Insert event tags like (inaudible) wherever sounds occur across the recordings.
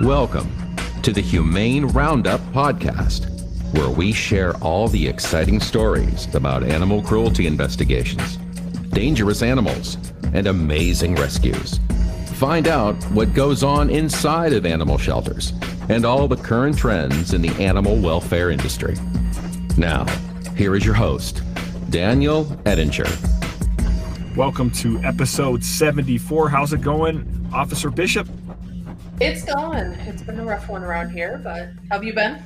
Welcome to the Humane Roundup podcast, where we share all the exciting stories about animal cruelty investigations, dangerous animals, and amazing rescues. Find out what goes on inside of animal shelters and all the current trends in the animal welfare industry. Now, here is your host, Daniel Ettinger. Welcome to episode 74. How's it going, Officer Bishop? It's going. It's been a rough one around here, but how have you been?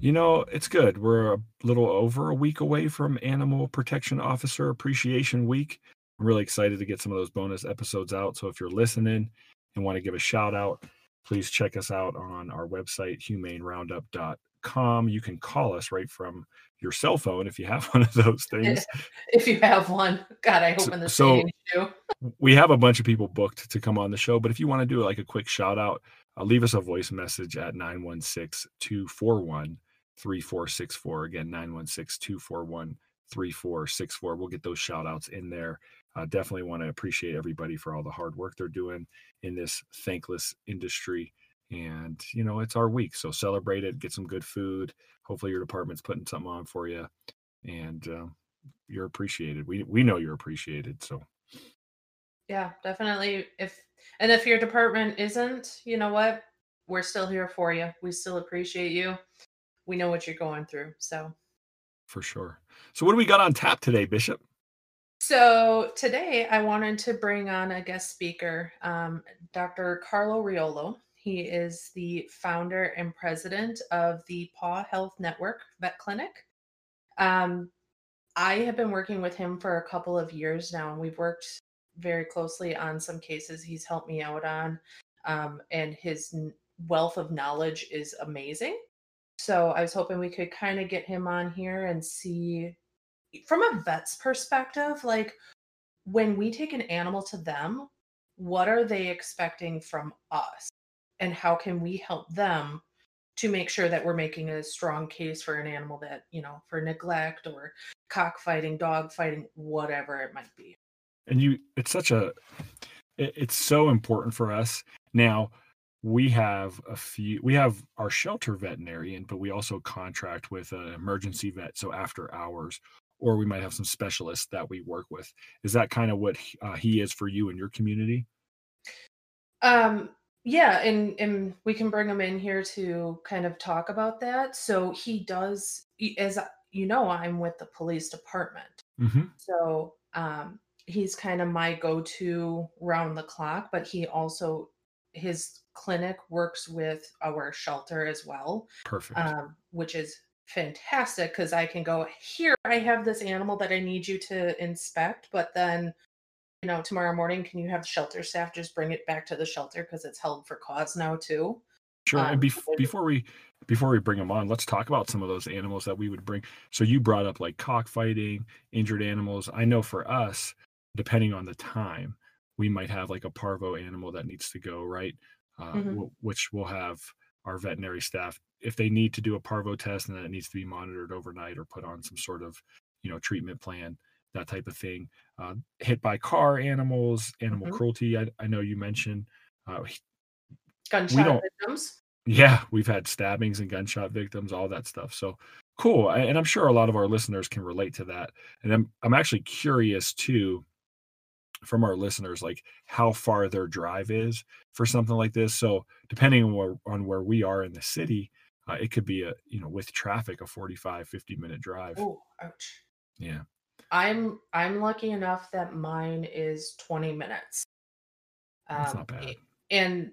You know, it's good. We're a little over a week away from Animal Protection Officer Appreciation Week. I'm really excited to get some of those bonus episodes out. So if you're listening and want to give a shout out, please check us out on our website, humaneroundup.com. You can call us right from your cell phone if you have (laughs) one of those things. (laughs) if you have one. God, I hope so, in the so (laughs) we have a bunch of people booked to come on the show, but if you want to do like a quick shout out, uh, leave us a voice message at 916 241 3464. Again, 916 241 3464. We'll get those shout outs in there. Uh, definitely want to appreciate everybody for all the hard work they're doing in this thankless industry. And, you know, it's our week. So celebrate it, get some good food. Hopefully, your department's putting something on for you. And uh, you're appreciated. We, we know you're appreciated. So, yeah, definitely. If, and if your department isn't, you know what? We're still here for you. We still appreciate you. We know what you're going through. So, for sure. So, what do we got on tap today, Bishop? So, today I wanted to bring on a guest speaker, um, Dr. Carlo Riolo. He is the founder and president of the Paw Health Network Vet Clinic. Um, I have been working with him for a couple of years now, and we've worked very closely on some cases he's helped me out on. Um, and his wealth of knowledge is amazing. So I was hoping we could kind of get him on here and see from a vet's perspective, like when we take an animal to them, what are they expecting from us? And how can we help them to make sure that we're making a strong case for an animal that, you know, for neglect or cockfighting, dog fighting, whatever it might be. And you, it's such a, it's so important for us. Now, we have a few we have our shelter veterinarian but we also contract with an emergency vet so after hours or we might have some specialists that we work with is that kind of what uh, he is for you and your community um yeah and and we can bring him in here to kind of talk about that so he does as you know i'm with the police department mm-hmm. so um he's kind of my go-to round the clock but he also his clinic works with our shelter as well. Perfect. Um, which is fantastic because I can go here. I have this animal that I need you to inspect, but then you know tomorrow morning can you have shelter staff just bring it back to the shelter because it's held for cause now too. Sure. Um, and bef- before we before we bring them on, let's talk about some of those animals that we would bring. So you brought up like cockfighting, injured animals. I know for us, depending on the time, we might have like a parvo animal that needs to go right uh, mm-hmm. w- which will have our veterinary staff if they need to do a parvo test and that it needs to be monitored overnight or put on some sort of you know treatment plan that type of thing uh, hit by car animals animal mm-hmm. cruelty I, I, know you mentioned uh, gunshot victims? Yeah we've had stabbings and gunshot victims all that stuff so cool and i'm sure a lot of our listeners can relate to that and i'm, I'm actually curious too from our listeners like how far their drive is for something like this so depending on where on where we are in the city uh, it could be a you know with traffic a 45 50 minute drive. Oh ouch. Yeah i'm i'm lucky enough that mine is 20 minutes that's um, not bad and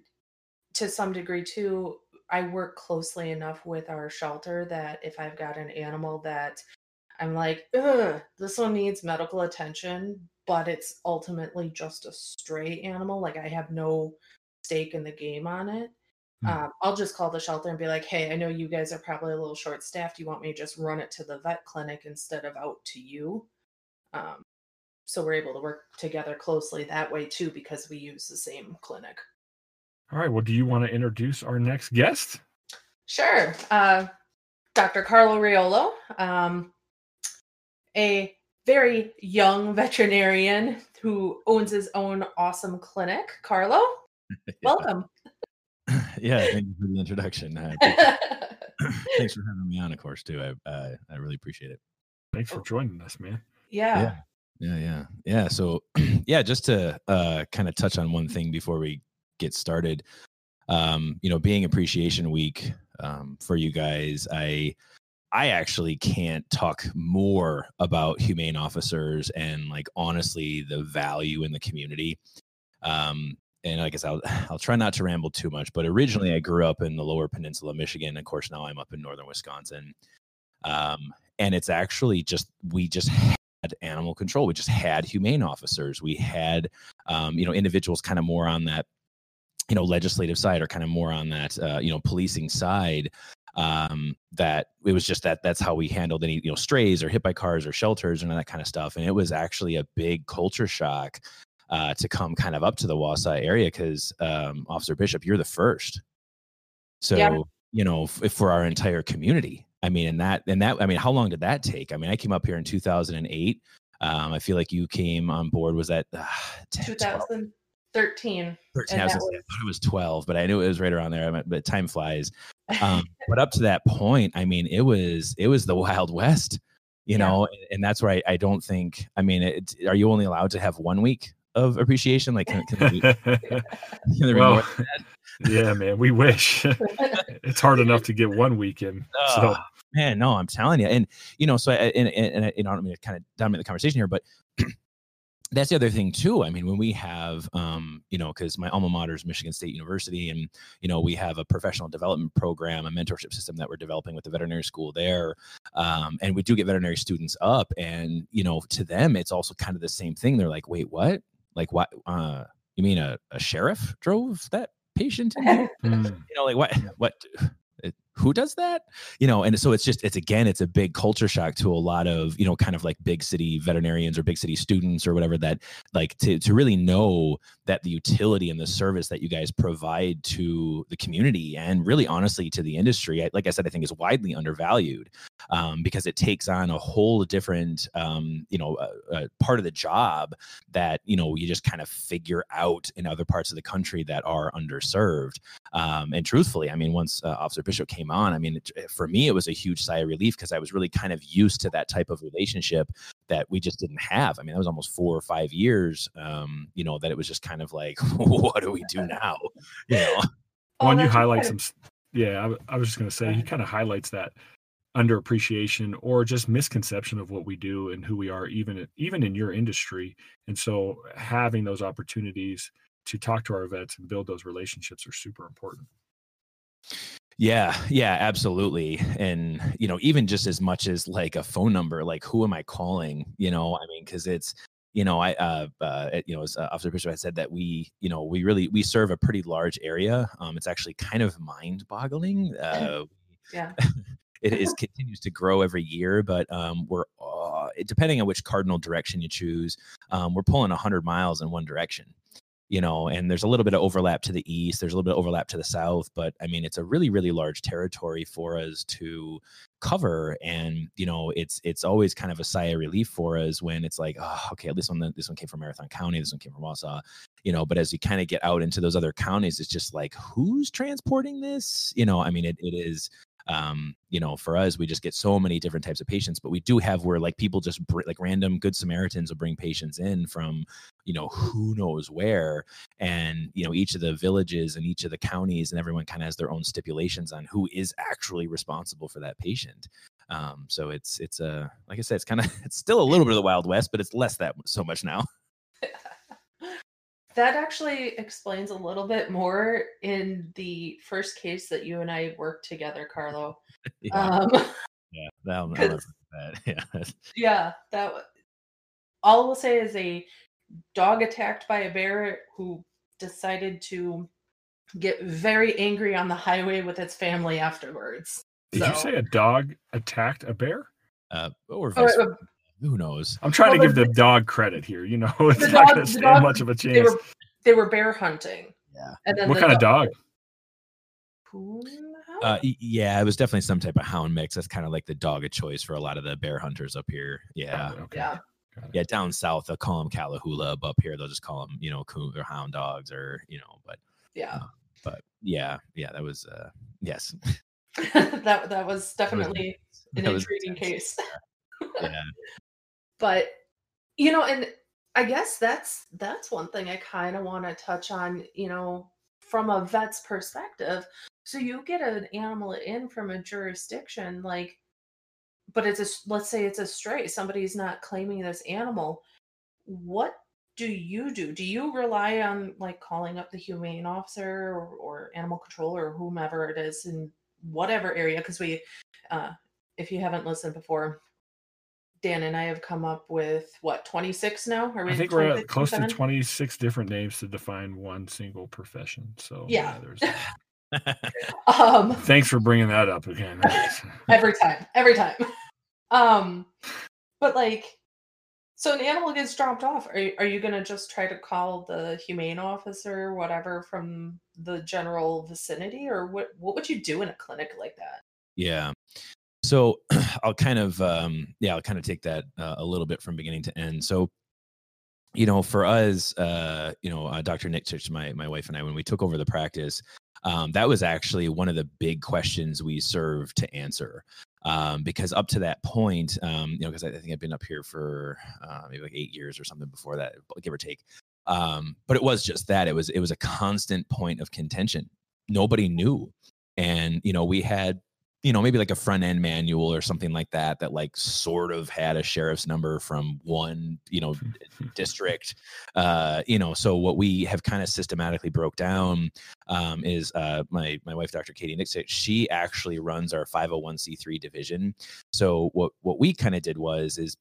to some degree too i work closely enough with our shelter that if i've got an animal that i'm like this one needs medical attention but it's ultimately just a stray animal. Like I have no stake in the game on it. Mm. Um, I'll just call the shelter and be like, hey, I know you guys are probably a little short staffed. You want me to just run it to the vet clinic instead of out to you? Um, so we're able to work together closely that way too because we use the same clinic. All right. Well, do you want to introduce our next guest? Sure. Uh, Dr. Carlo Riolo, um, a very young veterinarian who owns his own awesome clinic. Carlo, (laughs) welcome. (laughs) yeah. Thank you for the introduction. Uh, (laughs) (clears throat) thanks for having me on, of course, too. I uh, I really appreciate it. Thanks for joining us, man. Yeah. Yeah. Yeah, yeah, yeah. So, (clears throat) yeah, just to uh, kind of touch on one thing before we get started. Um, you know, being Appreciation Week um, for you guys, I I actually can't talk more about humane officers and like honestly the value in the community. Um, and I guess I'll (sighs) I'll try not to ramble too much. But originally, I grew up in the Lower Peninsula, of Michigan. Of course, now I'm up in northern Wisconsin. Um, and it's actually just we just animal control. We just had humane officers. We had um, you know individuals kind of more on that you know legislative side or kind of more on that uh, you know policing side um that it was just that that's how we handled any you know strays or hit by cars or shelters and that kind of stuff and it was actually a big culture shock uh to come kind of up to the Wausau area because um officer bishop you're the first so Yeah. you know f- for our entire community i mean and that and that i mean how long did that take i mean i came up here in 2008 um i feel like you came on board was that uh, 10, 2013. 13, I, was that I thought it was 12, but I knew it was right around there. But time flies. Um, (laughs) but up to that point, I mean, it was it was the (laughs) Wild West, you Yeah. know, and, and that's where I, I don't think. I mean, it, are you only allowed to have one week of appreciation? Like, can, can (laughs) can there be more? well, yeah, man. We wish it's hard enough to get one weekend. So Oh, man, no, I'm telling you, and you know, so I, and, and, and I, you know, I don't mean to kind of dominate the conversation here, but (clears throat) that's the other thing too. I mean, when we have, um, you know, because my alma mater is Michigan State University, and you know, we have a professional development program, a mentorship system that we're developing with the veterinary school there, um, and we do get veterinary students up, and you know, to them, it's also kind of the same thing. They're like, wait, what? Like, what? Uh, you mean a, a sheriff drove that patient? in (laughs) mm, you know like what (laughs) what who does that? You know and so it's just it's again it's a big culture shock to a lot of you know kind of like big city veterinarians or big city students or whatever that like to, to really know that the utility and the service that you guys provide to the community and really honestly to the industry I, like i said i think is widely undervalued um, because it takes on a whole different um, you know uh, uh, part of the job that you know you just kind of figure out in other parts of the country that are underserved. Um, and truthfully, I mean, once uh, Officer Bishop came on, I mean, it, for me, it was a huge sigh of relief because I was really kind of used to that type of relationship that we just didn't have. I mean, that was almost four or five years, um, you know, that it was just kind of like, (laughs) what do we do (laughs) now? You know, Oh, when you highlight some, s- yeah, I was just going to say, he kind of highlights that underappreciation or just misconception of what we do and who we are, even even in your industry. And so, having those opportunities to talk to our vets and build those relationships are super important. Yeah, yeah, absolutely. And, you know, even just as much as like a phone number, like who am I calling? You know, I mean, because it's, you know, I, uh, uh, you know, as uh, Officer Bishop had said that we, you know, we really, we serve a pretty large area. Um, it's actually kind of mind boggling. (laughs) Uh, Yeah. (laughs) it is continues to grow every year, but um, we're uh, depending on which cardinal direction you choose, um, we're pulling hundred miles in one direction. You know, and there's a little bit of overlap to the east. There's a little bit of overlap to the south, but I mean, it's a really, really large territory for us to cover. And you know, it's it's always kind of a sigh of relief for us when it's like, oh, okay, this one this one came from Marathon County, this one came from Wausau, you know. But as you kind of get out into those other counties, it's just like, who's transporting this? You know, I mean, it, it is um you know for us we just get so many different types of patients but we do have where like people just br- like random good samaritans will bring patients in from you know who knows where and you know each of the villages and each of the counties and everyone kind of has their own stipulations on who is actually responsible for that patient. Um so it's it's a like i said it's kind of (laughs) it's still a little bit of the wild west but it's less that so much now (laughs) That actually explains a little bit more in the first case that you and I worked together, Carlo. (laughs) yeah Um, yeah that'll, I'll never 'cause- that (laughs) yeah yeah, that all we'll say is a dog attacked by a bear who decided to get very angry on the highway with its family afterwards. Did you say a dog attacked a bear? uh or Or, vice versa. Who knows I'm trying Well, to give the dog credit here. You know, (laughs) it's not going to stand dog- much of a change. they were they were bear hunting. Yeah. And then What the kind of dog? Coonhound? Uh, yeah, it was definitely some type of hound mix. That's kind of like the dog of choice for a lot of the bear hunters up here. Yeah, Got okay. yeah. Yeah. Down south, they'll call them Catahoula. Up here, they'll just call them, you know, coon or hound dogs, or you know. But Yeah. But yeah, yeah, that was uh yes. (laughs) that that was definitely an that intriguing intense. case. Yeah. (laughs) but you know, and I guess that's that's one thing I kind of want to touch on, you know, from a vet's perspective. So you get an animal in from a jurisdiction like but it's a let's say it's a stray, somebody's not claiming this animal. What do you do? Do you rely on like calling up the humane officer or, or animal control or whomever it is in whatever area? Because we, uh, if you haven't listened before, Dan and I have come up with what 26 now. Are we I think we're at 26, close to 26 different names to define one single profession. So Yeah. there's (laughs) Um, thanks for bringing that up again. (laughs) every time, every time. (laughs) Um, but like, so an animal gets dropped off. Are you, are you gonna just try to call the humane officer, whatever, from the general vicinity, or what? What would you do in a clinic like that? Yeah. So (clears throat) I'll kind of um yeah, I'll kind of take that uh, a little bit from beginning to end. So you know, for us, uh, you know, uh, Dr. Nick Chich, my my wife and I, when we took over the practice, um, that was actually one of the big questions we served to answer. Um, because up to that point, um, you know, because I, I think I've been up here for uh, maybe like eight years or something before that, give or take. Um, but it was just that it was it was a constant point of contention. Nobody knew, and you know, we had you know maybe like a front end manual or something like that that like sort of had a sheriff's number from one you know (laughs) district uh you know so what we have kind of systematically broke down um is uh my my wife dr katie nixon she actually runs our 501c3 division. So what what we kind of did was is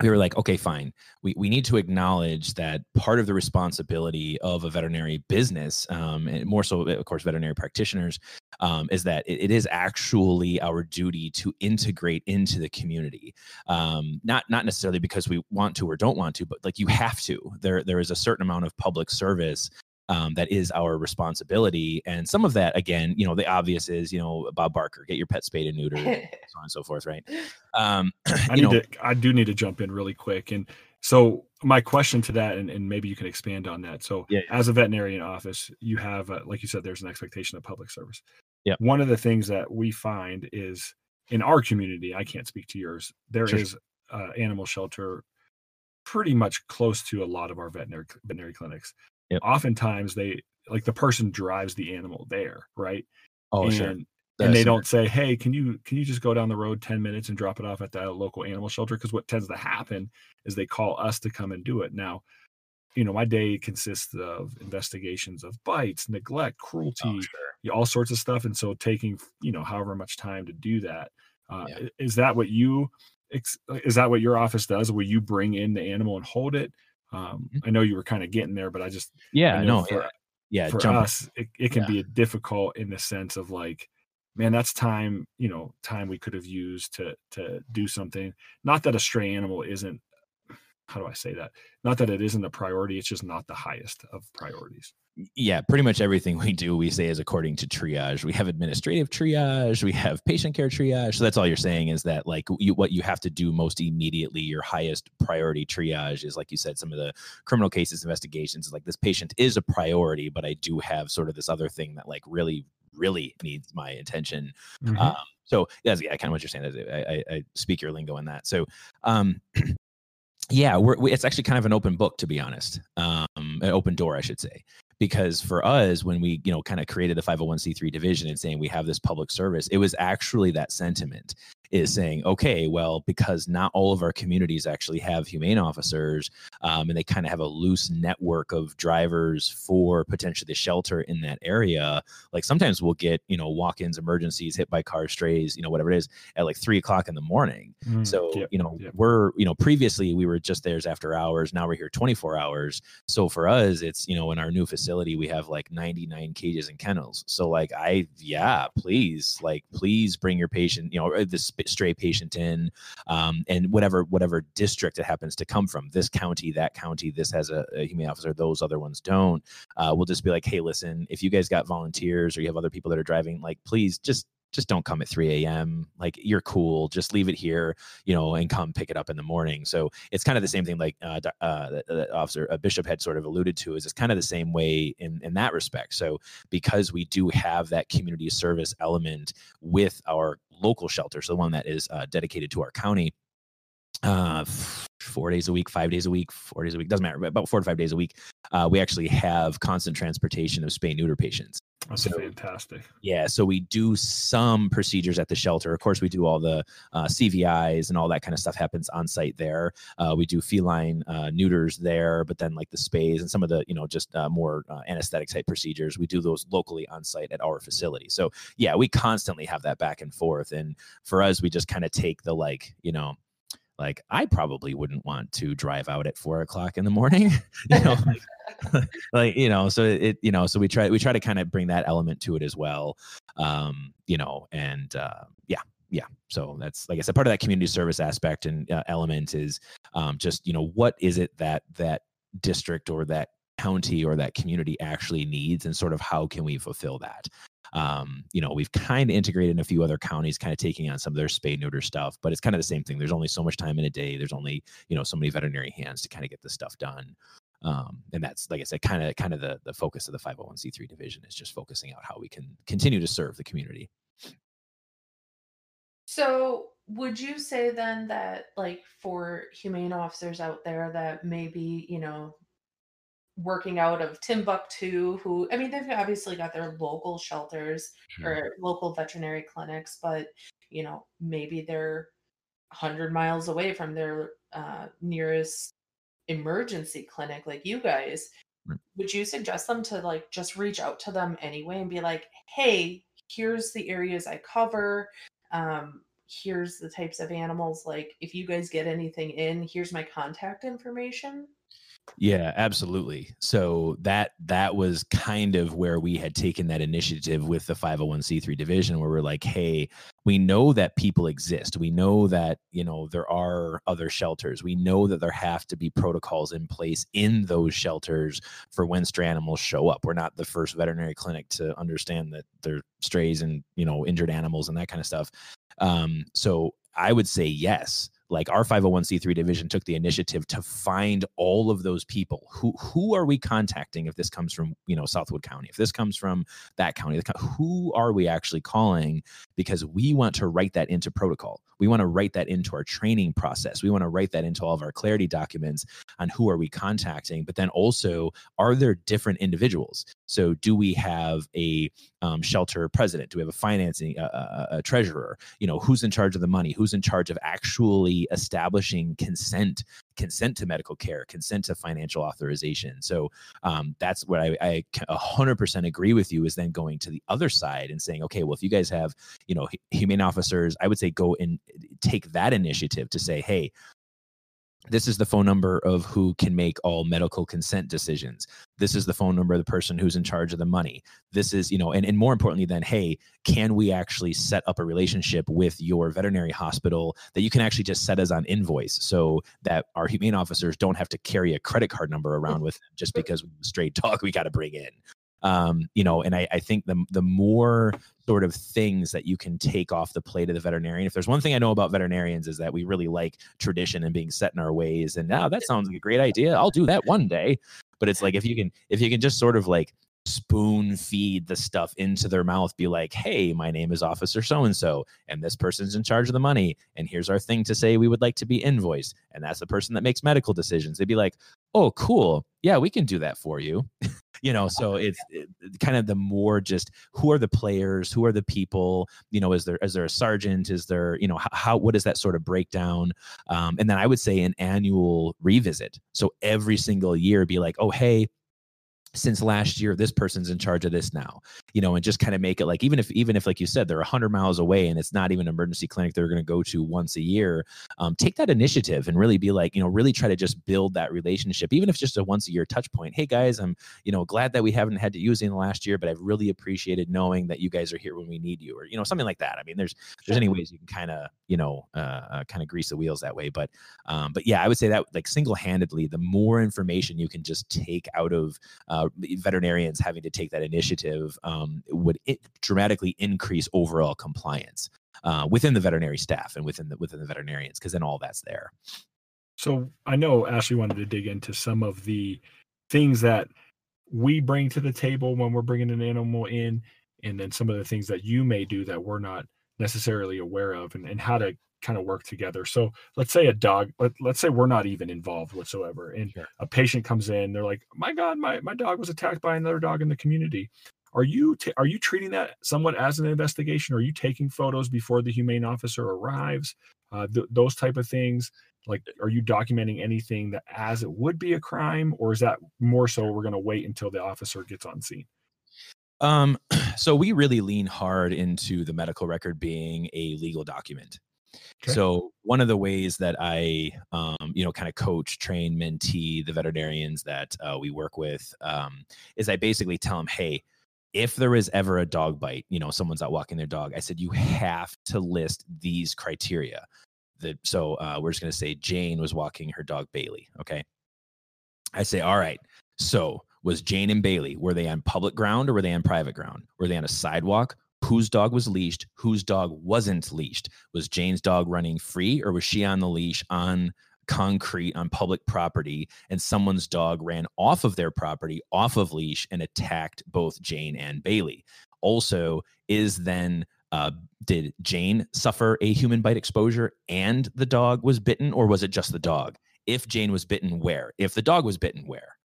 we were like, okay, fine. We, we need to acknowledge that part of the responsibility of a veterinary business, um, and more so, of course, veterinary practitioners, um, is that it, it is actually our duty to integrate into the community. Um, not not necessarily because we want to or don't want to, but like you have to. There there is a certain amount of public service um, that is our responsibility. And some of that, again, you know, the obvious is, you know, Bob Barker, get your pet spayed and neutered, (laughs) so on and so forth, right? Um, (clears throat) I need know, to I do need to jump in really quick. And so my question to that, and, and maybe you can expand on that. So Yeah, as a veterinarian office, you have, uh, like you said, there's an expectation of public service. Yeah. One of the things that we find is in our community, I can't speak to yours, There is Sure. uh, animal shelter pretty much close to a lot of our veterinary veterinary clinics. Yep. Oftentimes they like the person drives the animal there, right? oh, and, sure. and they don't say, "Hey, can you can you just go down the road ten minutes and drop it off at that local animal shelter?" Because what tends to happen is they call us to come and do it. Now, you know, my day consists of investigations of bites, neglect, cruelty, Oh, sure. all sorts of stuff, and so taking you know however much time to do that. Uh, Yeah. Is that what you? Is that what your office does? Will you bring in the animal and hold it? Um, Mhm. I know you were kind of getting there, but I just I Yeah, know no, for, yeah, yeah. for jump us it, it can Yeah. be difficult in the sense of like man that's time you know time we could have used to to do something not that a stray animal isn't how do i say that not that it isn't a priority it's just not the highest of priorities yeah, pretty much everything we do, we say is according to triage. We have administrative triage, we have patient care triage. So that's all you're saying is that like you, what you have to do most immediately, your highest priority triage is like you said, some of the criminal cases, investigations. Like this patient is a priority, but I do have sort of this other thing that like really, really needs my attention. Um, so that's yeah, I kind of what you're saying. is I, I, I speak your lingo in that. So, um, (clears throat) yeah, we're, we, it's actually kind of an open book, to be honest. Um, an open door, I should say, because for us, when we you know kind of created the 501c3 division and saying we have this public service, it was actually that sentiment is saying, okay, well, because not all of our communities actually have humane officers, um, and they kind of have a loose network of drivers for potentially the shelter in that area. Like sometimes we'll get you know walk-ins, emergencies, hit by car strays, you know whatever it is, at like three o'clock in the morning. Mhm. So, Yep, you know, yep. we're, you know, previously we were just theirs after hours. Now we're here 24 hours. So for us, it's, you know, in our new facility, we have like 99 cages and kennels. So, like, I, yeah, please, like, please bring your patient, you know, this sp- stray patient in, um, and whatever, whatever district it happens to come from, this county, that county, this has a, a humane officer, those other ones don't. Uh, we'll just be like, hey, listen, if you guys got volunteers or you have other people that are driving, like, please just, just don't come at 3 a.m. Like you're cool. Just leave it here, you know, and come pick it up in the morning. So it's kind of the same thing. Like uh, uh, the officer uh, Bishop had sort of alluded to. Is it's kind of the same way in in that respect. So because we do have that community service element with our local shelter, so the one that is uh, dedicated to our county, uh, four days a week, five days a week, four days a week, doesn't matter, but about four to five days a week, uh, we actually have constant transportation of spay neuter patients. That's so, fantastic. Yeah. So we do some procedures at the shelter. Of course, we do all the uh, CVIs and all that kind of stuff happens on site there. Uh, we do feline uh, neuters there, but then like the spays and some of the, you know, just uh, more uh, anesthetic type procedures, we do those locally on site at our facility. So yeah, we constantly have that back and forth. And for us, we just kind of take the like, you know, like I probably wouldn't want to drive out at four o'clock in the morning, (laughs) you know, (laughs) like, you know, so it, you know, so we try, we try to kind of bring that element to it as well. Um, you know, and, uh, yeah, yeah. So that's, like I said, part of that community service aspect and uh, element is, um, just, you know, what is it that, that district or that county or that community actually needs and sort of how can we fulfill that um, you know, we've kind of integrated in a few other counties, kind of taking on some of their spay neuter stuff, but it's kind of the same thing. There's only so much time in a day. There's only, you know, so many veterinary hands to kind of get this stuff done. Um, and that's, like I said, kind of, kind of the, the focus of the 501c3 division is just focusing out how we can continue to serve the community. So would you say then that like for humane officers out there that maybe, you know, working out of Timbuktu, who I mean, they've obviously got their local shelters sure. or local veterinary clinics, but you know, maybe they're 100 miles away from their uh, nearest emergency clinic, like you guys. Right. Would you suggest them to like just reach out to them anyway and be like, hey, here's the areas I cover. Um, here's the types of animals. Like, if you guys get anything in, here's my contact information. Yeah, absolutely. So that that was kind of where we had taken that initiative with the 501c3 division where we're like, "Hey, we know that people exist. We know that, you know, there are other shelters. We know that there have to be protocols in place in those shelters for when stray animals show up. We're not the first veterinary clinic to understand that they're strays and, you know, injured animals and that kind of stuff. Um, so I would say yes like our 501c3 division took the initiative to find all of those people. Who who are we contacting if this comes from you know southwood county? If this comes from that county who are we actually calling? Because we want to write that into protocol we want to write that into our training process. We want to write that into all of our clarity documents on who are we contacting but then also are there different individuals? So do we have a um, shelter president? Do we have a financing a, a treasurer? You know who's in charge of the money? Who's in charge of actually establishing consent consent to medical care consent to financial authorization. So um, that's what I, I 100% agree with you is then going to the other side and saying okay well if you guys have you know humane officers i would say go and take that initiative to say hey this is the phone number of who can make all medical consent decisions. This is the phone number of the person who's in charge of the money. This is you know and, and more importantly then hey can we actually set up a relationship with your veterinary hospital that you can actually just set as on invoice so that our humane officers don't have to carry a credit card number around with them just because we straight dog we got to bring in um, you know, and I, I think the the more sort of things that you can take off the plate of the veterinarian. If there's one thing I know about veterinarians is that we really like tradition and being set in our ways. And now oh, that sounds like a great idea. I'll do that one day. But it's like if you can if you can just sort of like spoon feed the stuff into their mouth be like hey my name is officer so and so and this person's in charge of the money and here's our thing to say we would like to be invoiced. And that's the person that makes medical decisions. They'd be like oh cool. Yeah we can do that for you. (laughs) You know so it's it, kind of the more just who are the players? Who are the people? You know is there is there a sergeant? Is there you know how, how what is that sort of breakdown? Um, and then i would say an annual revisit. So every single year be like oh hey since last year this person's in charge of this now you know and just kind of make it like even if even if like you said they're a 100 miles away and it's not even an emergency clinic they're going to go to once a year um, take that initiative and really be like you know really try to just build that relationship even if it's just a once a year touch point. Hey guys i'm you know glad that we haven't had to use it in the last year but i've really appreciated knowing that you guys are here when we need you or you know something like that. I mean there's there's any ways you can kind of you know uh, uh, kind of grease the wheels that way but um, but yeah i would say that like single-handedly the more information you can just take out of uh, veterinarians having to take that initiative, um, um, would it dramatically increase overall compliance uh, within the veterinary staff and within the within the veterinarians because then all that's there. So I know Ashley wanted to dig into some of the things that we bring to the table when we're bringing an animal in, and then some of the things that you may do that we're not necessarily aware of, and, and how to kind of work together. So let's say a dog, let, let's say we're not even involved whatsoever, and Sure. a patient comes in, they're like, "My God, my my dog was attacked by another dog in the community." Are you ta- are you treating that somewhat as an investigation? Are you taking photos before the humane officer arrives? Uh, th- those type of things. Like, are you documenting anything that as it would be a crime, or is that more so we're going to wait until the officer gets on scene? Um, (clears throat) so we really lean hard into the medical record being a legal document. Okay. So one of the ways that I, um, you know, kind of coach, train, mentee the veterinarians that uh, we work with um, is I basically tell them, hey, if there is ever a dog bite, you know, someone's out walking their dog, I said you have to list these criteria. That so uh, we're just gonna say Jane was walking her dog Bailey. Okay. I say, all right. So was Jane and Bailey, were they on public ground or were they on private ground? Were they on a sidewalk? Whose dog was leashed? Whose dog wasn't leashed? Was Jane's dog running free or was she on the leash on concrete on public property and someone's dog ran off of their property, off of leash, and attacked both Jane and Bailey? Also, is then uh, did Jane suffer a human bite exposure and the dog was bitten, or was it just the dog? If Jane was bitten, where? If the dog was bitten, where?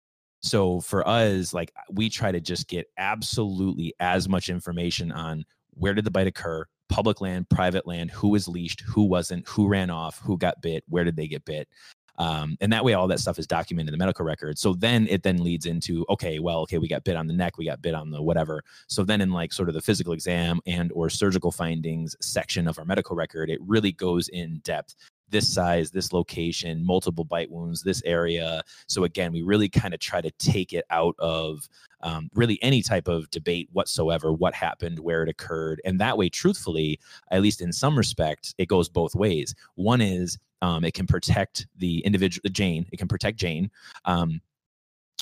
So for us, like we try to just get absolutely as much information on where did the bite occur, public land, private land, who was leashed, who wasn't, who ran off, who got bit, where did they get bit. Um, and that way all that stuff is documented in the medical record. So then it then leads into, okay, well, okay, we got bit on the neck, we got bit on the whatever. So then in like sort of the physical exam and or surgical findings section of our medical record, it really goes in depth this size, this location, multiple bite wounds, this area. So again, we really kind of try to take it out of um, really any type of debate whatsoever, what happened, where it occurred, and that way, truthfully, at least in some respect, it goes both ways. One is um, it can protect the individual, Jane. It can protect Jane. Um,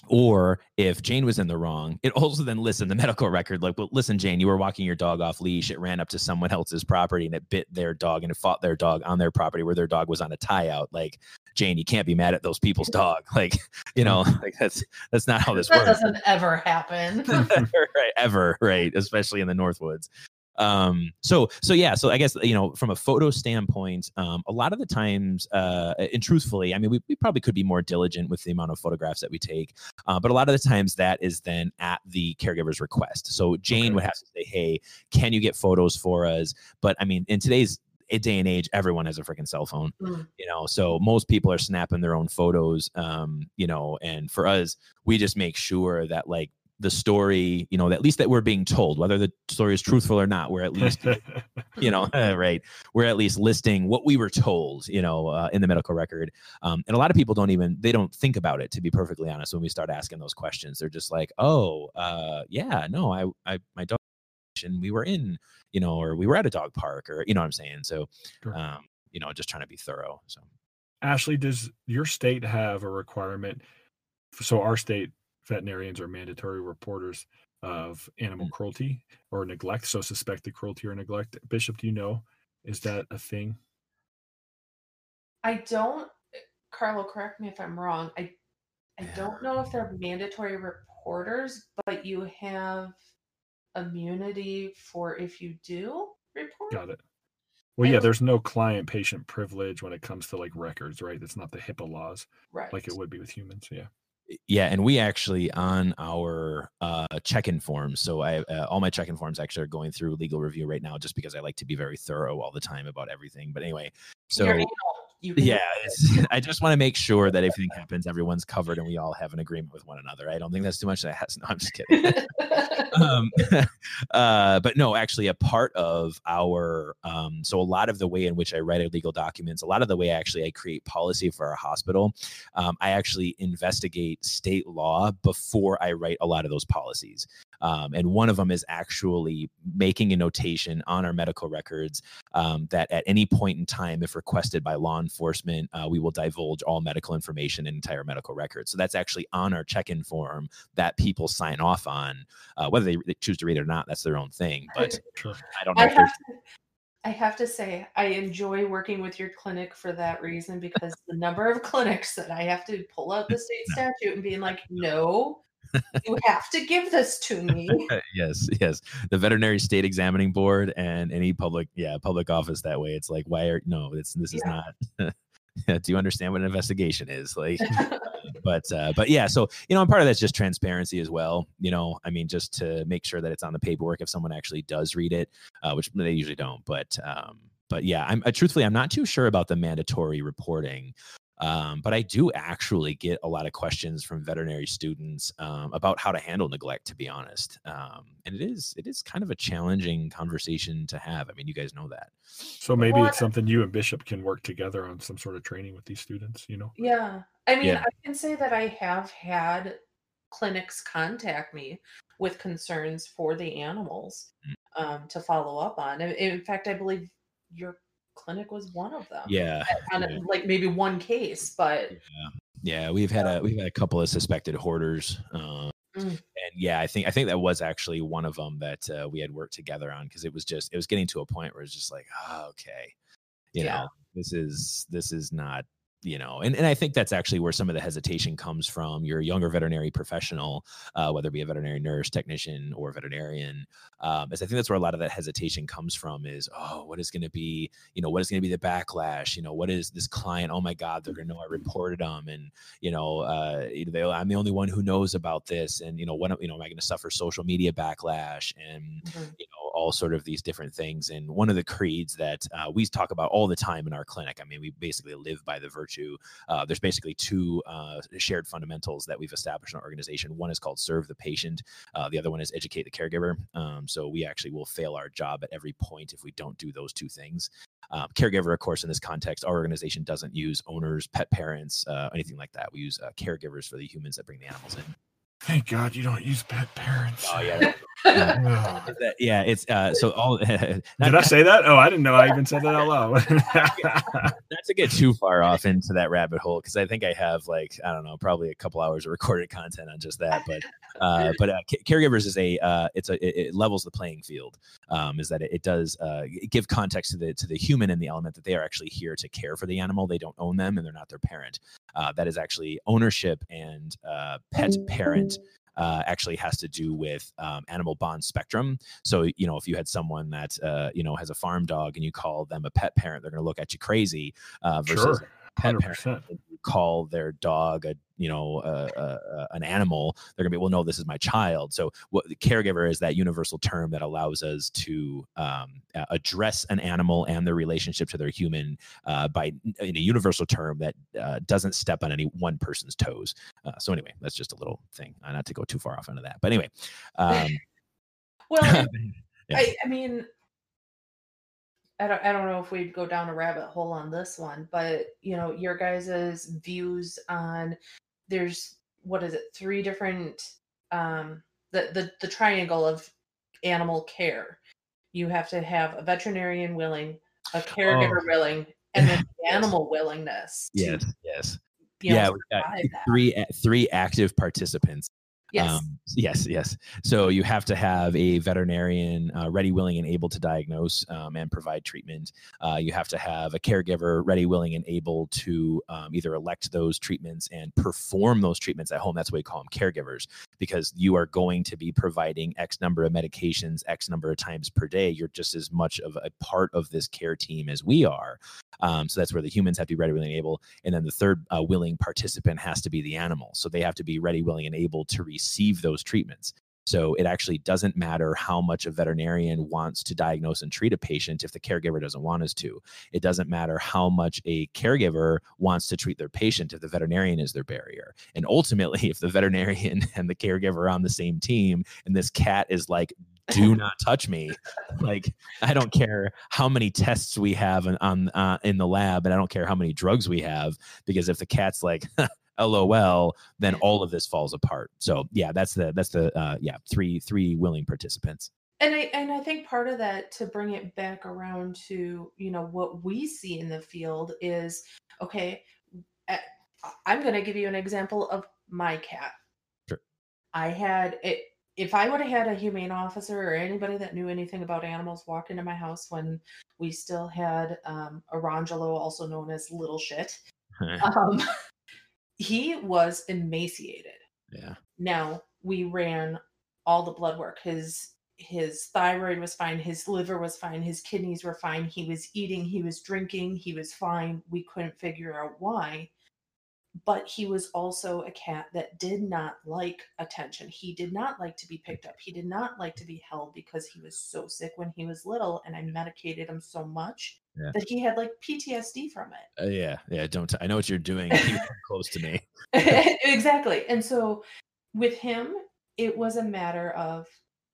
or if Jane was in the wrong, it also then lists in the medical record, like, well, listen, Jane, you were walking your dog off leash. It ran up to someone else's property and it bit their dog and it fought their dog on their property where their dog was on a tie out. Like, Jane, you can't be mad at those people's dog. (laughs) Like, you know, (laughs) like that's that's not how this that works. doesn't ever happen. (laughs) right, ever, right? Especially in the Northwoods. Um, so so yeah, so I guess you know, from a photo standpoint, um, a lot of the times, uh, and truthfully, I mean, we, we probably could be more diligent with the amount of photographs that we take, uh, but a lot of the times that is then at the caregiver's request. So Jane Okay. would have to say, "Hey, can you get photos for us?" But I mean, in today's day and age, everyone has a freaking cell phone Mm. you know so most people are snapping their own photos um you know and for us we just make sure that like the story you know at least that we're being told whether the story is truthful or not we're at least (laughs) you know (laughs) right. we're at least listing what we were told you know uh, in the medical record. Um, and a lot of people don't even they don't think about it to be perfectly honest when we start asking those questions. They're just like oh uh yeah no i i my dog and we were in you know or we were at a dog park or you know what i'm saying? So um you know just trying to be thorough so. Ashley, does your state have a requirement? So our state veterinarians are mandatory reporters of animal Mm. cruelty or neglect. So suspected cruelty or neglect. Bishop, do you know? Is that a thing? I don't, Carlo, correct me if I'm wrong. I I don't know if they're mandatory reporters, but you have immunity for if you do report. Got it. Well, yeah, there's no client patient privilege when it comes to like records, right? That's not the HIPAA laws Right. like it would be with humans. Yeah. Yeah and we actually on our uh check-in forms so i uh, all my check-in forms actually are going through legal review right now just because i like to be very thorough all the time about everything but anyway so You're anal. You can- yeah (laughs) i just want to make sure that everything happens everyone's covered and we all have an agreement with one another i don't think that's too much to ask (laughs) no i'm just kidding (laughs) um, uh, but no, actually, a part of our um, so a lot of the way in which I write our legal documents, a lot of the way actually I create policy for our hospital, um, I actually investigate state law before I write a lot of those policies. Um, and one of them is actually making a notation on our medical records um, that at any point in time, if requested by law enforcement, uh, we will divulge all medical information and entire medical records. So that's actually on our check-in form that people sign off on. Uh, whether they, they choose to read it or not, that's their own thing. But (laughs) Sure. I don't know. I have, to, I have to say, I enjoy working with your clinic for that reason because the number of clinics that I have to pull out the state (laughs) statute and being like, no, you have to give this to me. (laughs) yes, yes. The veterinary state examining board and any public, yeah, public office that way. It's like, why are no? It's this is Yeah. not. (laughs) Do you understand what an investigation is? Like, (laughs) but uh, but yeah. So you know, and part of that's just transparency as well. You know, I mean, just to make sure that it's on the paperwork if someone actually does read it, uh, which they usually don't. But um, but yeah, I'm uh, truthfully, I'm not too sure about the mandatory reporting. Um, but I do actually get a lot of questions from veterinary students um, about how to handle neglect. To be honest, um, and it is it is kind of a challenging conversation to have. I mean, you guys know that. So maybe Well, it's something you and Bishop can work together on some sort of training with these students. You know. Yeah. I mean, Yeah. I can say that I have had clinics contact me with concerns for the animals Mm. um, to follow up on. In- In fact, I believe your clinic was one of them. Yeah, a- yeah. like maybe one case, but yeah. We've had a we've had a couple of suspected hoarders. Uh, Mm. and yeah, I think I think that was actually one of them that uh, we had worked together on because it was just it was getting to a point where it's just like, oh, okay, you Yeah. know, this is this is not you know and, and i think that's actually where some of the hesitation comes from. You're a younger veterinary professional uh, whether it be a veterinary nurse technician or veterinarian um, is i think that's where a lot of that hesitation comes from is oh what is going to be you know what is going to be the backlash? You know what is this client? Oh my god they're going to know i reported them and you know uh, you know, they, i'm the only one who knows about this and you know what you know am i going to suffer social media backlash? And Mhm. you know all sort of these different things. And one of the creeds that uh, we talk about all the time in our clinic i mean we basically live by the virtue uh, there's basically two uh, shared fundamentals that we've established in our organization. One is called serve the patient uh, the other one is educate the caregiver. Um, so we actually will fail our job at every point if we don't do those two things. Um, caregiver of course in this context our organization doesn't use owners pet parents uh, anything like that. We use uh, caregivers for the humans that bring the animals in. Thank God you don't use pet parents. oh yeah. (laughs) (laughs) that- yeah it's uh, so all (laughs) Did I say that? Oh, I didn't know I even said that out loud. (laughs) not to get too far off into that rabbit hole because I think I have like I don't know probably a couple hours of recorded content on just that. But uh, but uh, ca- caregivers is a uh, it's a it, it levels the playing field. Um, is that it, it does uh, give context to the to the human in the element that they are actually here to care for the animal. They don't own them and they're not their parent. Uh, that is actually ownership and uh, pet parent uh, actually has to do with um, animal bond spectrum. So, you know, if you had someone that, uh, you know, has a farm dog and you call them a pet parent, they're going to look at you crazy uh, versus. Sure. 100% call their dog a, you know, uh, uh, an animal, they're going to be, well, no, this is my child. So, what the caregiver is that universal term that allows us to um, address an animal and their relationship to their human uh, by in a universal term that uh, doesn't step on any one person's toes. Uh, so anyway, that's just a little thing. Uh, not to go too far off into that, but anyway, um, (laughs) well, (laughs) Yeah. I, I mean, I don't, I don't know if we'd go down a rabbit hole on this one, but you know, your guys' views on there's what is it, three different um the the the triangle of animal care. You have to have a veterinarian willing, a caregiver willing, and then (laughs) Yes. animal willingness. to, yes, yes, you know, yeah. we've got survive that. three three active participants. Yes. Um, yes, yes. So you have to have a veterinarian uh, ready, willing, and able to diagnose um, and provide treatment. Uh, you have to have a caregiver ready, willing, and able to um, either elect those treatments and perform those treatments at home. That's why we call them caregivers, because you are going to be providing X number of medications, X number of times per day. You're just as much of a part of this care team as we are. Um, so that's where the humans have to be ready, willing, and able. And then the third uh, willing participant has to be the animal. So they have to be ready, willing, and able to receive those treatments. So it actually doesn't matter how much a veterinarian wants to diagnose and treat a patient if the caregiver doesn't want us to. It doesn't matter how much a caregiver wants to treat their patient if the veterinarian is their barrier. And ultimately, (laughs) if the veterinarian (laughs) and the caregiver are on the same team and this cat is like, do (laughs) not touch me. Like I don't care how many tests we have on, on uh, in the lab, and I don't care how many drugs we have, because if the cat's like, LOL, then all of this falls apart. So yeah, that's the that's the uh, yeah three three willing participants. And I and I think part of that to bring it back around to you know what we see in the field is okay. I'm going to give you an example of my cat. Sure. I had it. If I would have had a humane officer or anybody that knew anything about animals walk into my house when we still had um, Arangelo, also known as Little Shit, (laughs) um, he was emaciated. yeah. Now we ran all the blood work. His his thyroid was fine, his liver was fine, his kidneys were fine. He was eating, he was drinking, he was fine. We couldn't figure out why. But he was also a cat that did not like attention. He did not like to be picked up. He did not like to be held because he was so sick when he was little and I medicated him so much Yeah. that he had like PTSD from it. Uh, yeah, yeah. Don't t- I know what you're doing? (laughs) Close to me. (laughs) exactly. And so with him, it was a matter of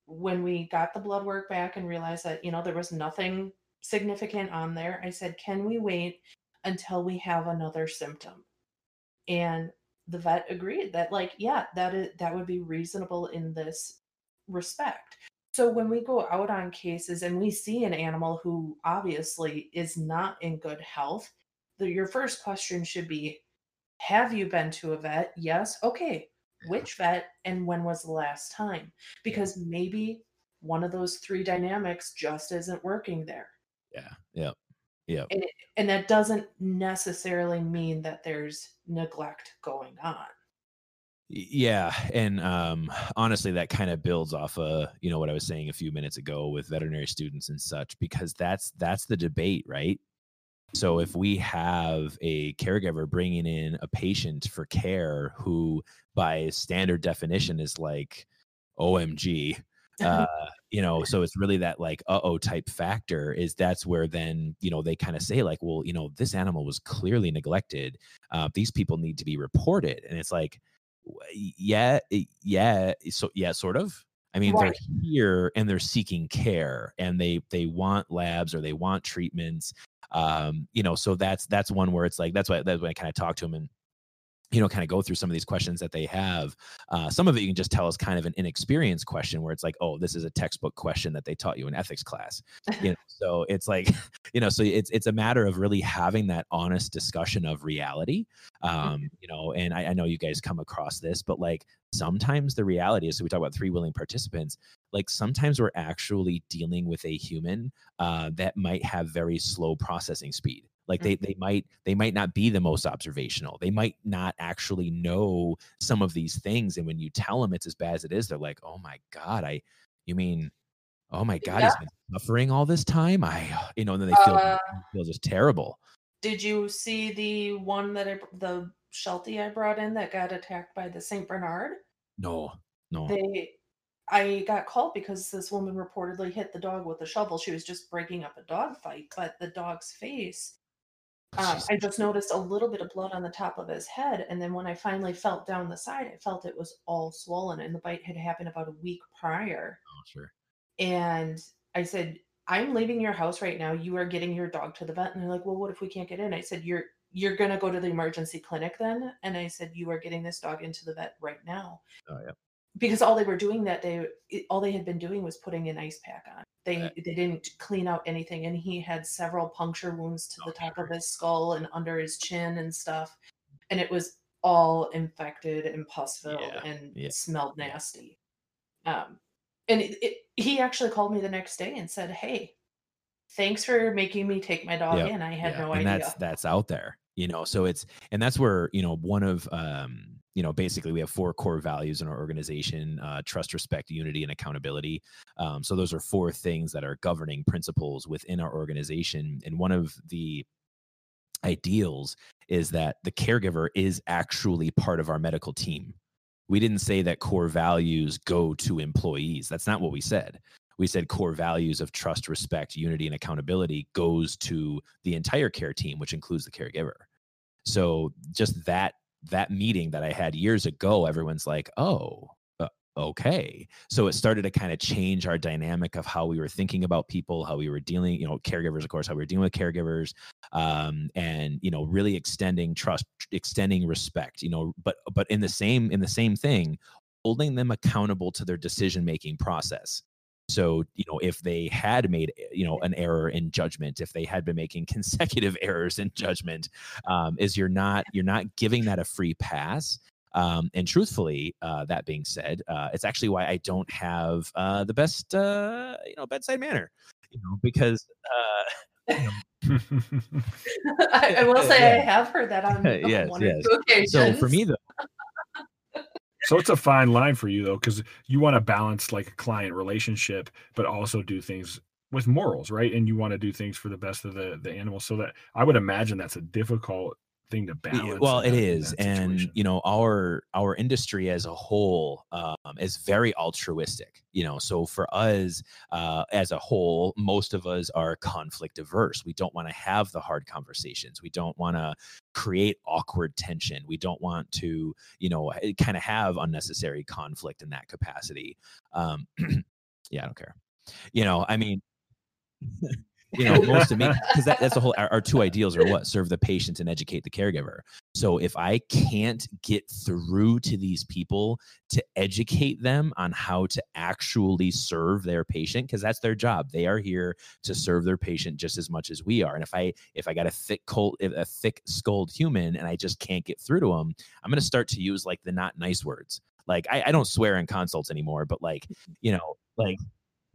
when we got the blood work back and realized that, you know, there was nothing significant on there. I said, can we wait until we have another symptom? And the vet agreed that, like, yeah, that is that would be reasonable in this respect. So when we go out on cases and we see an animal who obviously is not in good health, the, your first question should be have you been to a vet? Yes. Okay. Which vet and when was the last time? Because maybe one of those three dynamics just isn't working there. Yeah, yeah, yeah. And, it, and that doesn't necessarily mean that there's neglect going on. Yeah, and um, honestly, that kind of builds off uh, you know what I was saying a few minutes ago with veterinary students and such, because that's that's the debate, right? So if we have a caregiver bringing in a patient for care who, by standard definition, is like, OMG, uh, (laughs) (laughs) you know, so it's really that like uh oh type factor. Is that's where then you know they kind of say like, well, you know, this animal was clearly neglected. Uh, these people need to be reported, and it's like yeah yeah so yeah sort of i mean Right. they're here and they're seeking care and they they want labs or they want treatments um you know so that's that's one where it's like that's why that's when i kind of talk to them and you know kind of go through some of these questions that they have uh, some of it you can just tell is kind of an inexperienced question where it's like oh this is a textbook question that they taught you in ethics class. You know (laughs) so it's like (laughs) you know so it's it's a matter of really having that honest discussion of reality um you know and I, I know you guys come across this but like sometimes the reality is so we talk about three willing participants like sometimes we're actually dealing with a human uh, that might have very slow processing speed like they they might they might not be the most observational they might not actually know some of these things and when you tell them it's as bad as it is they're like oh my god i you mean oh my god he's been suffering all this time i (sighs) you know and then they feel Uh, feel just terrible Did you see the one that I, the Sheltie I brought in that got attacked by the Saint Bernard? no no They, I got called because this woman reportedly hit the dog with a shovel. She was just breaking up a dog fight, but the dog's face. Um, I just noticed a little bit of blood on the top of his head, and then when I finally felt down the side, I felt it was all swollen, and the bite had happened about a week prior. Oh, sure And I said, I'm leaving your house right now. You are getting your dog to the vet. And they're like, Well, what if we can't get in? I said, You're you're gonna go to the emergency clinic then? And I said, You are getting this dog into the vet right now. oh yeah Because all they were doing that day, it- all they had been doing was putting an ice pack on. They Right. they didn't clean out anything, and he had several puncture wounds to Oh, the top of his skull and under his chin and stuff, and it was all infected and pus filled Yeah, and yeah, smelled nasty. Um, and it, it, he actually called me the next day and said, "Hey, thanks for making me take my dog Yep, in. I had no and idea." that's that's out there you know so it's and that's where you know one of um you know basically we have four core values in our organization uh, trust respect unity and accountability. Um, so those are four things that are governing principles within our organization. And one of the ideals is that the caregiver is actually part of our medical team. We didn't say that core values go to employees. That's not what we said. We said core values of trust respect unity and accountability goes to the entire care team which includes the caregiver. So just that that meeting that i had years ago everyone's like oh uh, okay. So it started to kind of change our dynamic of how we were thinking about people how we were dealing you know caregivers of course how we were dealing with caregivers um, and you know really extending trust extending respect you know but but in the same in the same thing holding them accountable to their decision making process so you know if they had made eh, you know an error in judgment if they had been making (laughs) consecutive errors in judgment um, is you're not you're not giving that a free pass um, and truthfully, uh, that being said, uh, it's actually why I don't have uh, the best, uh, you know, bedside manner, you know, because. Uh, (laughs) I, I, will (laughs) say yeah. I have heard that on yes, one yes. or two occasions. So for me, though, so it's a fine line for you though, because you want to balance like a client relationship, but also do things with morals, right? And you want to do things for the best of the the animal. So that I would imagine that's a difficult thing to balance. Well, it is, and you know, our our industry as a whole um, is very altruistic. You know, so for us uh, as a whole, most of us are conflict averse. We don't want to have the hard conversations. We don't want to create awkward tension. We don't want to, you know, kind of have unnecessary conflict in that capacity. Um, (clears throat) yeah, I don't care. You know, I mean. (laughs) you know most of me (laughs) because that, that's the whole our, our, two ideals are what? Serve the patient and educate the caregiver. So if i can't get through to these people to educate them on how to actually serve their patient because that's their job. They are here to serve their patient just as much as we are. And if i if i got a thick cold a thick skulled human and i just can't get through to them i'm going to start to use like the not nice words. Like I, I don't swear in consults anymore but like (laughs) you know like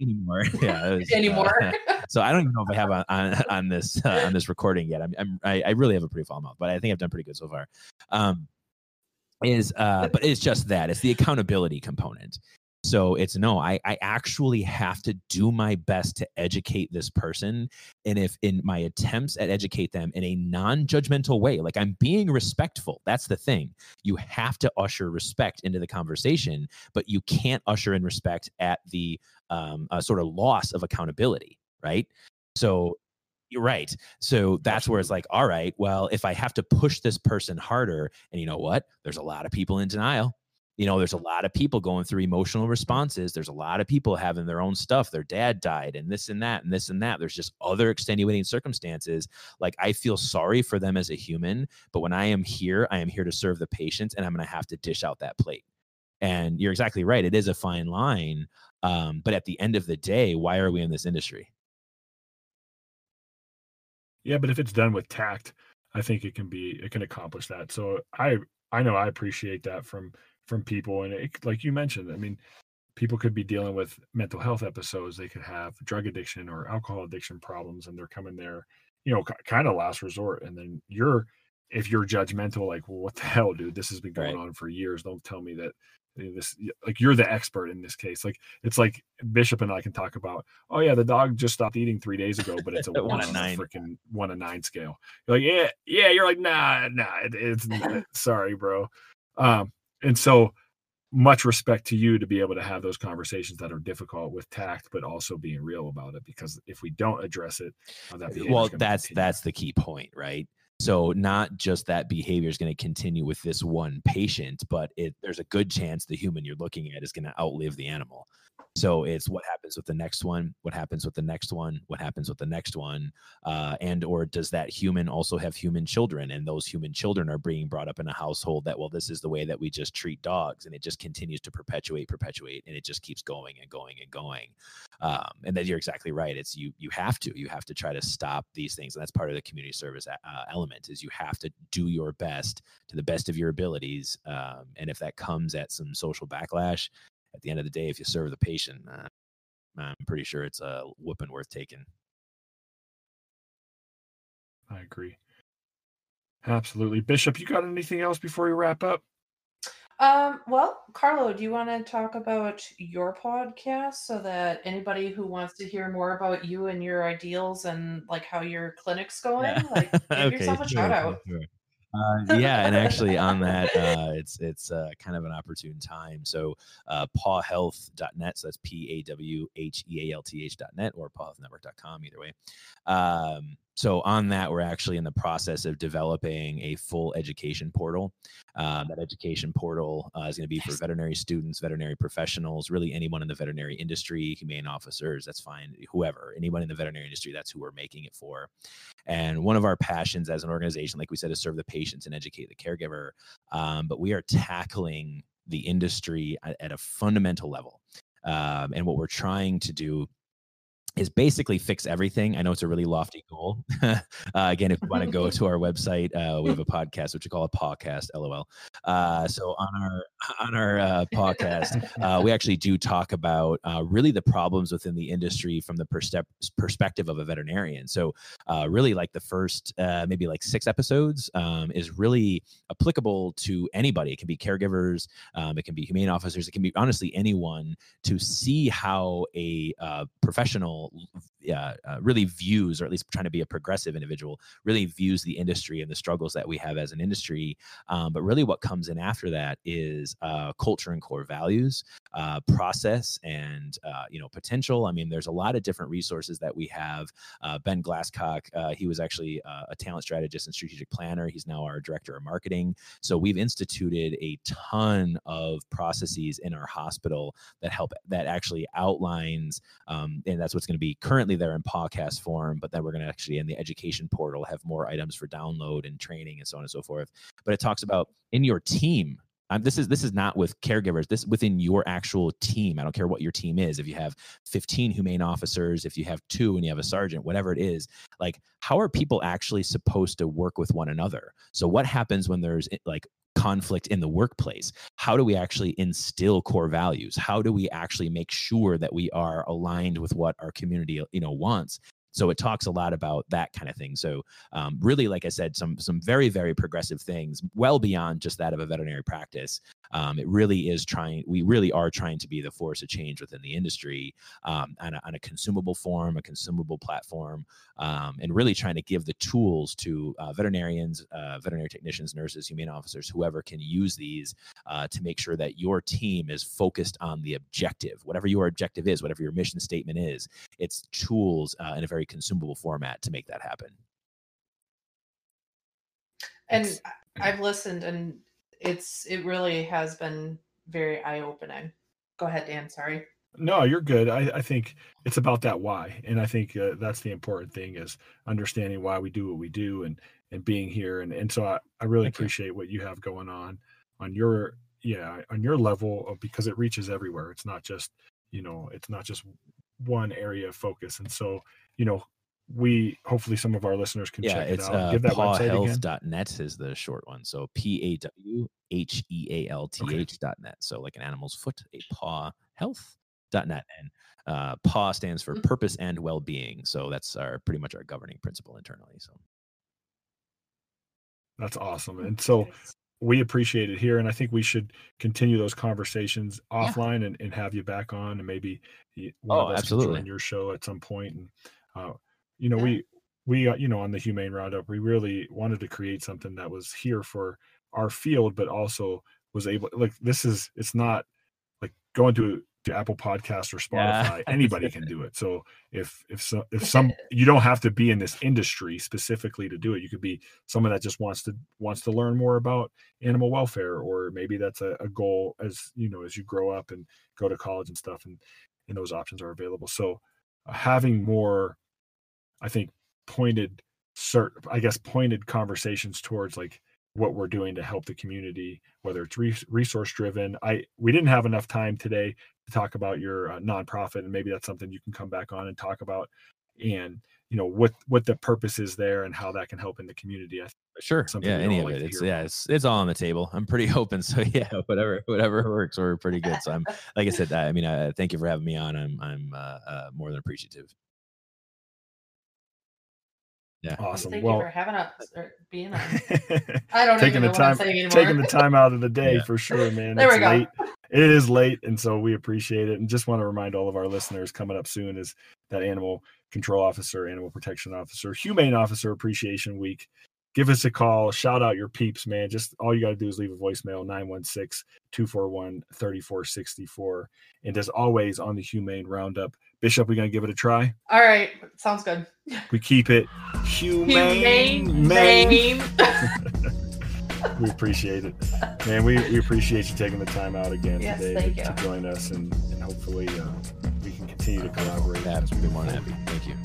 anymore. (laughs) yeah, was, anymore. Uh, (laughs) (laughs) so I don't even know if I have on on, on this uh, on this recording yet. I'm, I'm I, I, really have a pretty foul mouth, but I think I've done pretty good so far. Um, is uh, but it's just that it's the accountability component. So it's no, I, I actually have to do my best to educate this person. And if in my attempts at educate them in a non-judgmental way, like I'm being respectful, that's the thing. You have to usher respect into the conversation, but you can't usher in respect at the um, sort of loss of accountability, right? So you're right. So that's where it's like, all right, well, if I have to push this person harder, and you know what? There's a lot of people in denial you know there's a lot of people going through emotional responses there's a lot of people having their own stuff their dad died and this and that and this and that there's just other extenuating circumstances like i feel sorry for them as a human but when i am here i am here to serve the patients and i'm going to have to dish out that plate. And you're exactly right it is a fine line um, but at the end of the day why are we in this industry? Yeah but if it's done with tact i think it can be it can accomplish that. So i i know i appreciate that from from people and it, like you mentioned i mean people could be dealing with mental health episodes they could have drug addiction or alcohol addiction problems and they're coming there you know kind of last resort and then you're if you're judgmental like well, what the hell dude? This has been going right. on for years. Don't tell me that eh, this like you're the expert in this case. Like it's like bishop and i can talk about oh yeah the dog just stopped eating three days ago but it's a (laughs) one, one nine. freaking one to nine scale. You're like yeah yeah you're like nah nah it, it's (laughs) sorry bro. Um and so much respect to you to be able to have those conversations that are difficult with tact but also being real about it because if we don't address it uh, that well that's continue. that's the key point right so not just that behavior is going to continue with this one patient but it there's a good chance the human you're looking at is going to outlive the animal so it's what happens with the next one, what happens with the next one, what happens with the next one, uh, and or does that human also have human children, and those human children are being brought up in a household that well, this is the way that we just treat dogs, and it just continues to perpetuate, perpetuate, and it just keeps going and going and going. Um, and then you're exactly right. It's you you have to you have to try to stop these things, and that's part of the community service uh, element is you have to do your best to the best of your abilities, um, and if that comes at some social backlash at the end of the day, if you serve the patient, uh, I'm pretty sure it's a whooping worth taking. I agree. Absolutely. Bishop, you got anything else before we wrap up? Um, well, Carlo, do you want to talk about your podcast so that anybody who wants to hear more about you and your ideals and like how your clinic's going, yeah. like (laughs) give okay, yourself a sure, shout out. Sure. Uh, (laughs) yeah, and actually on that, uh, it's it's uh, kind of an opportune time. So uh, pawhealth.net, so that's p a w h e a l t h.net or pawhealthnetwork.com, either way. Um, so on that, we're actually in the process of developing a full education portal. Uh, that education portal uh, is going to be for veterinary students, veterinary professionals, really anyone in the veterinary industry, humane officers, that's fine, whoever, anyone in the veterinary industry, that's who we're making it for. And one of our passions as an organization, like we said, is serve the patients and educate the caregiver. Um, but we are tackling the industry at, at a fundamental level. Um, and what we're trying to do is basically fix everything. I know it's a really lofty goal. (laughs) uh, again, if you want to go (laughs) to our website, uh, we have a podcast which we call a podcast. LOL. Uh, so on our on our uh, podcast, uh, we actually do talk about uh, really the problems within the industry from the perspective of a veterinarian. So really, like the first maybe like six episodes um, is really applicable to anybody. It can be caregivers, um, it can be humane officers, it can be honestly anyone to see how a professional uh, uh, really views, or at least trying to be a progressive individual, really views the industry and the struggles that we have as an industry. Um, but really, what comes in after that is uh, culture and core values, uh, process, and uh, you know potential. I mean, there's a lot of different resources that we have. Uh, ben Glasscock, he was actually a talent strategist and strategic planner. He's now our director of marketing. So we've instituted a ton of processes in our hospital that help that actually outlines, um, and that's what's going to be currently there in podcast form, but then we're going to actually in the education portal have more items for download and training and so on and so forth. But it talks about in your team. Um, this is this is not with caregivers. This within your actual team. I don't care what your team is. If you have 15 humane officers, if you have two and you have a sergeant, whatever it is, like how are people actually supposed to work with one another? So what happens when there's eh, like conflict in the workplace how do we actually instill core values how do we actually make sure that we are aligned with what our community you know wants so it talks a lot about that kind of thing. So um, really like i said some some very very progressive things well beyond just that of a veterinary practice um, it really is trying we really are trying to be the force of change within the industry um, on, a, on, a, consumable form a consumable platform um, and really trying to give the tools to uh, veterinarians uh, veterinary technicians nurses humane officers whoever can use these uh, to make sure that your team is focused on the objective. Whatever your objective is whatever your mission statement is it's tools uh, in a very consumable format to make that happen. And I've listened and it's it really has been very eye opening. Go ahead, Dan. Sorry. No, you're good. I, I think it's about that why, and I think uh, that's the important thing is understanding why we do what we do and and being here. And and so I, I really Thank appreciate you. what you have going on on your yeah on your level of, because it reaches everywhere. It's not just you know it's not just one area of focus. And so you know we hopefully some of our listeners can yeah, check it out. Uh, Give that pawhealth.net is the short one. So P A W H E A L T H dot net. So like an animal's foot, a paw health dot net. And uh, paw stands for mm-hmm. purpose and well-being. So that's our pretty much our governing principle internally. So that's awesome. And so we appreciate it here. And I think we should continue those conversations offline yeah. and, and have you back on and maybe one oh, of us absolutely. join your show at some point. And uh, you know, yeah. we we uh, you know on the humane roundup, we really wanted to create something that was here for our field, but also was able like this is it's not like going to to Apple Podcast or Spotify. Yeah. Anybody can do (laughs) it. So if if so, if some (laughs) you don't have to be in this industry specifically to do it. You could be someone that just wants to wants to learn more about animal welfare, or maybe that's a, a goal as you know as you grow up and go to college and stuff, and and those options are available. So uh, having more I think pointed cert I guess pointed conversations towards like what we're doing to help the community, whether it's re- resource driven. I we didn't have enough time today to talk about your uh, nonprofit, and maybe that's something you can come back on and talk about, and you know what what the purpose is there and how that can help in the community. I sure, yeah, any of like it. It's yeah, it's it's all on the table. I'm pretty (laughs) open, so yeah, (laughs) whatever whatever works, we're pretty good. So I'm (laughs) like I said, I mean, I thank you for having me on. I'm I'm uh, uh, more than appreciative. Yeah. Awesome. Thank well, you for having us or being on. (laughs) I don't know. taking the time, taking the time out of the day yeah. for sure, man. There it's we go. late. It is late, and so we appreciate it. And just want to remind all of our listeners coming up soon is that animal control officer, animal protection officer, humane officer appreciation week. Give us a call. Shout out your peeps, man. Just all you got to do is leave a voicemail 916 241 3464. And as always, on the Humane Roundup, Bishop, we going to give it a try? All right. Sounds good. We keep it humane. humane. (laughs) we appreciate it, man. We, we appreciate you taking the time out again yes, today to, to, join us, and, and hopefully uh, we can continue to collaborate. Yes, we've been more happy. Thank you.